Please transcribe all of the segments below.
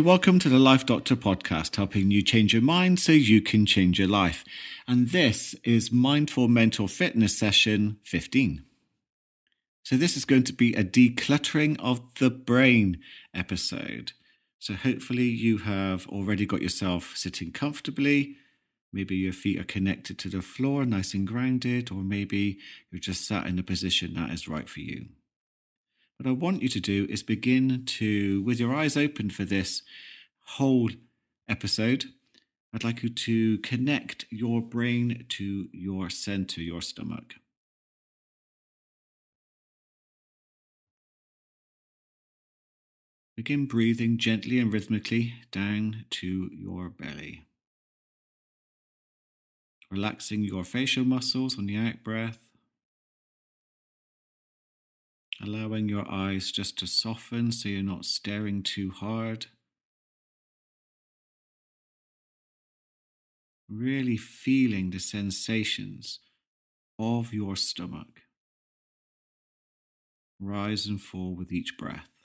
Welcome to the Life Doctor podcast, helping you change your mind so you can change your life. And this is Mindful Mental Fitness Session 15. So, this is going to be a decluttering of the brain episode. So, hopefully, you have already got yourself sitting comfortably. Maybe your feet are connected to the floor, nice and grounded, or maybe you're just sat in a position that is right for you. What I want you to do is begin to, with your eyes open for this whole episode, I'd like you to connect your brain to your center, your stomach. Begin breathing gently and rhythmically down to your belly. Relaxing your facial muscles on the out breath allowing your eyes just to soften so you're not staring too hard. Really feeling the sensations of your stomach rise and fall with each breath.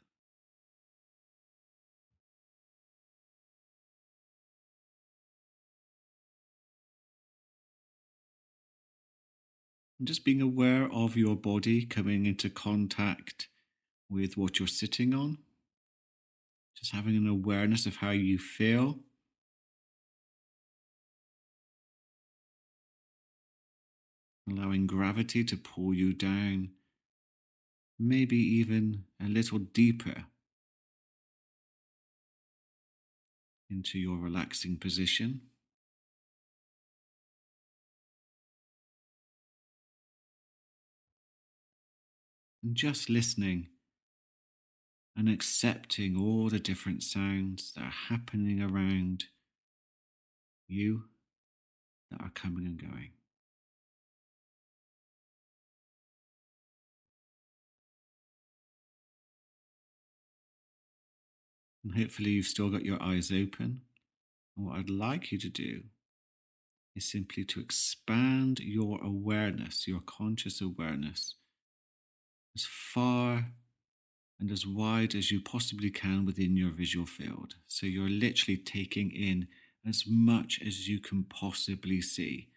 And just being aware of your body coming into contact with what you're sitting on. Just having an awareness of how you feel. Allowing gravity to pull you down, maybe even a little deeper into your relaxing position. And just listening and accepting all the different sounds that are happening around you that are coming and going. And hopefully, you've still got your eyes open. And what I'd like you to do is simply to expand your awareness, your conscious awareness as far and as wide as you possibly can within your visual field. So you're literally taking in as much as you can possibly see.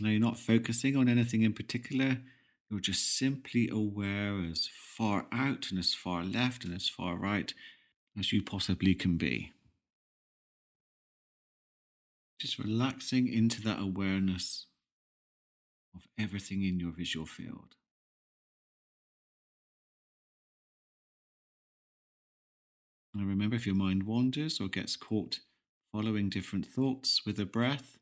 Now, you're not focusing on anything in particular, you're just simply aware as far out and as far left and as far right as you possibly can be. Just relaxing into that awareness of everything in your visual field. And remember, if your mind wanders or gets caught following different thoughts with a breath,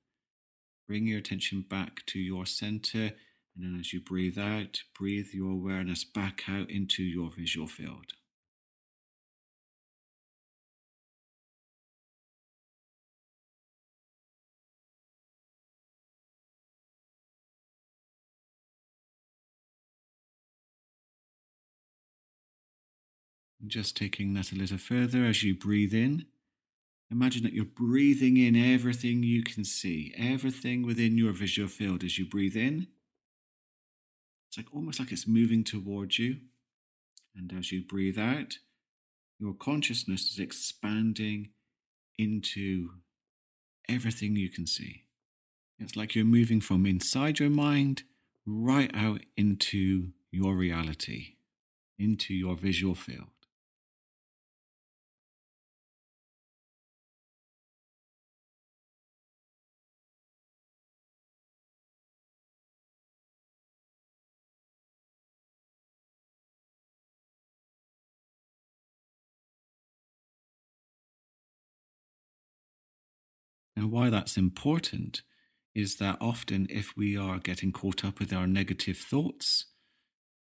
bring your attention back to your center. And then as you breathe out, breathe your awareness back out into your visual field. Just taking that a little further as you breathe in. Imagine that you're breathing in everything you can see, everything within your visual field as you breathe in. It's like almost like it's moving towards you. And as you breathe out, your consciousness is expanding into everything you can see. It's like you're moving from inside your mind right out into your reality, into your visual field. And why that's important is that often if we are getting caught up with our negative thoughts,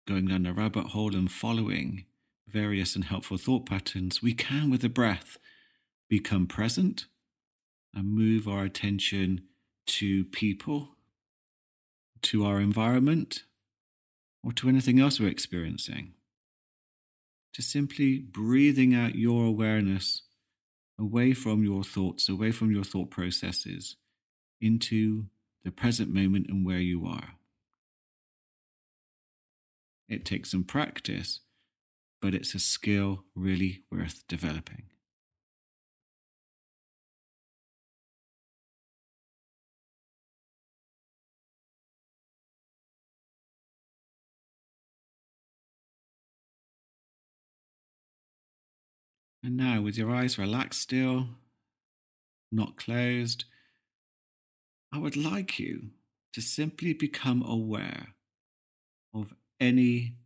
going down a rabbit hole and following various unhelpful thought patterns, we can, with a breath, become present and move our attention to people, to our environment, or to anything else we're experiencing. To simply breathing out your awareness away from your thoughts, away from your thought processes, into the present moment and where you are. It takes some practice, but it's a skill really worth developing. And now, with your eyes relaxed still, not closed, I would like you to simply become aware of any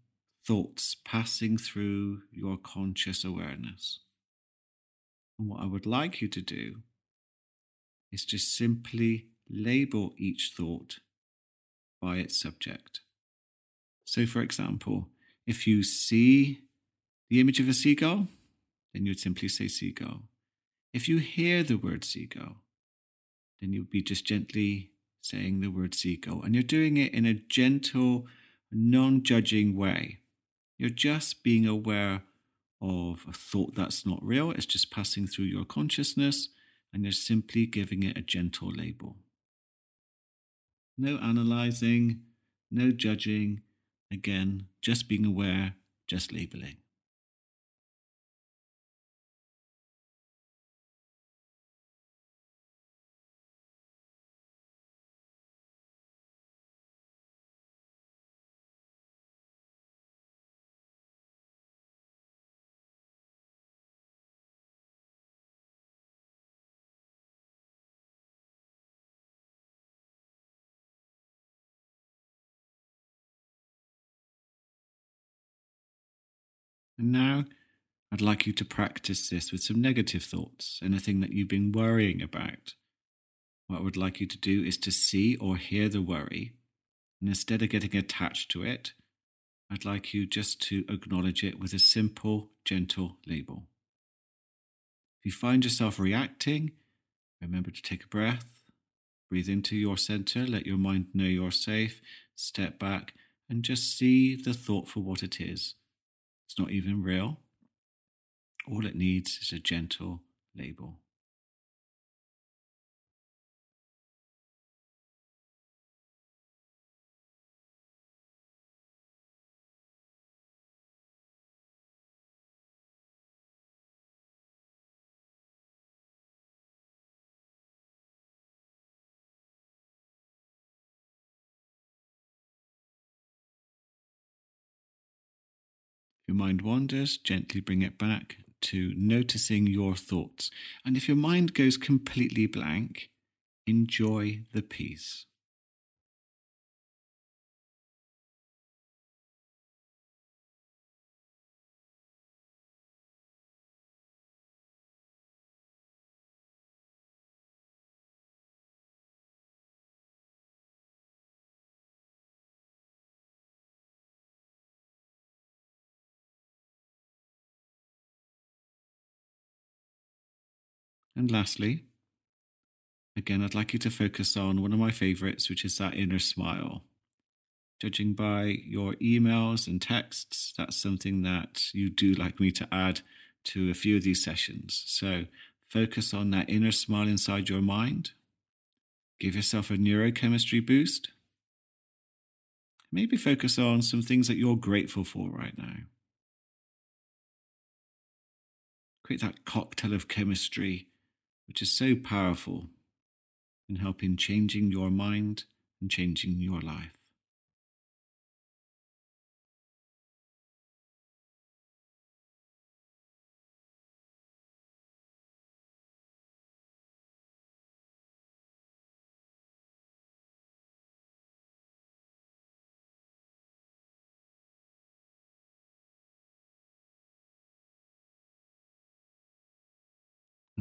thoughts passing through your conscious awareness. And what I would like you to do is just simply label each thought by its subject. So, for example, if you see the image of a seagull, then you'd simply say seagull. If you hear the word seagull, then you'd be just gently saying the word seagull. And you're doing it in a gentle, non judging way. You're just being aware of a thought that's not real, it's just passing through your consciousness, and you're simply giving it a gentle label. No analyzing, no judging, again, just being aware, just labeling. And now I'd like you to practice this with some negative thoughts, anything that you've been worrying about. What I would like you to do is to see or hear the worry, and instead of getting attached to it, I'd like you just to acknowledge it with a simple, gentle label. If you find yourself reacting, remember to take a breath, breathe into your center, let your mind know you're safe, step back, and just see the thought for what it is it's not even real. All it needs is a gentle label. Your mind wanders, gently bring it back to noticing your thoughts. And if your mind goes completely blank, enjoy the peace. And lastly, again, I'd like you to focus on one of my favorites, which is that inner smile. Judging by your emails and texts, that's something that you do like me to add to a few of these sessions. So focus on that inner smile inside your mind. Give yourself a neurochemistry boost. Maybe focus on some things that you're grateful for right now. Create that cocktail of chemistry which is so powerful in helping changing your mind and changing your life.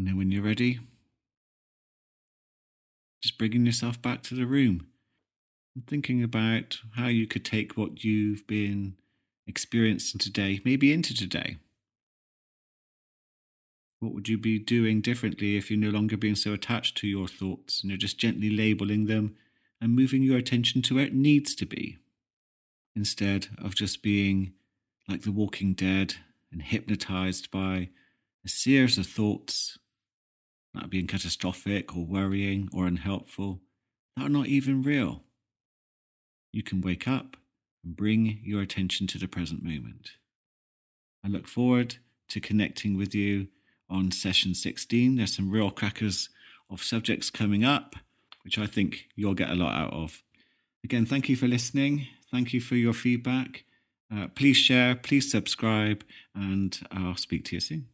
And then when you're ready, just bringing yourself back to the room and thinking about how you could take what you've been experiencing today, maybe into today. What would you be doing differently if you're no longer being so attached to your thoughts and you're just gently labeling them and moving your attention to where it needs to be, instead of just being like the walking dead and hypnotized by a series of thoughts that are being catastrophic or worrying or unhelpful, that are not even real. You can wake up and bring your attention to the present moment. I look forward to connecting with you on session 16. There's some real crackers of subjects coming up, which I think you'll get a lot out of. Again, thank you for listening. Thank you for your feedback. Uh, please share, please subscribe, and I'll speak to you soon.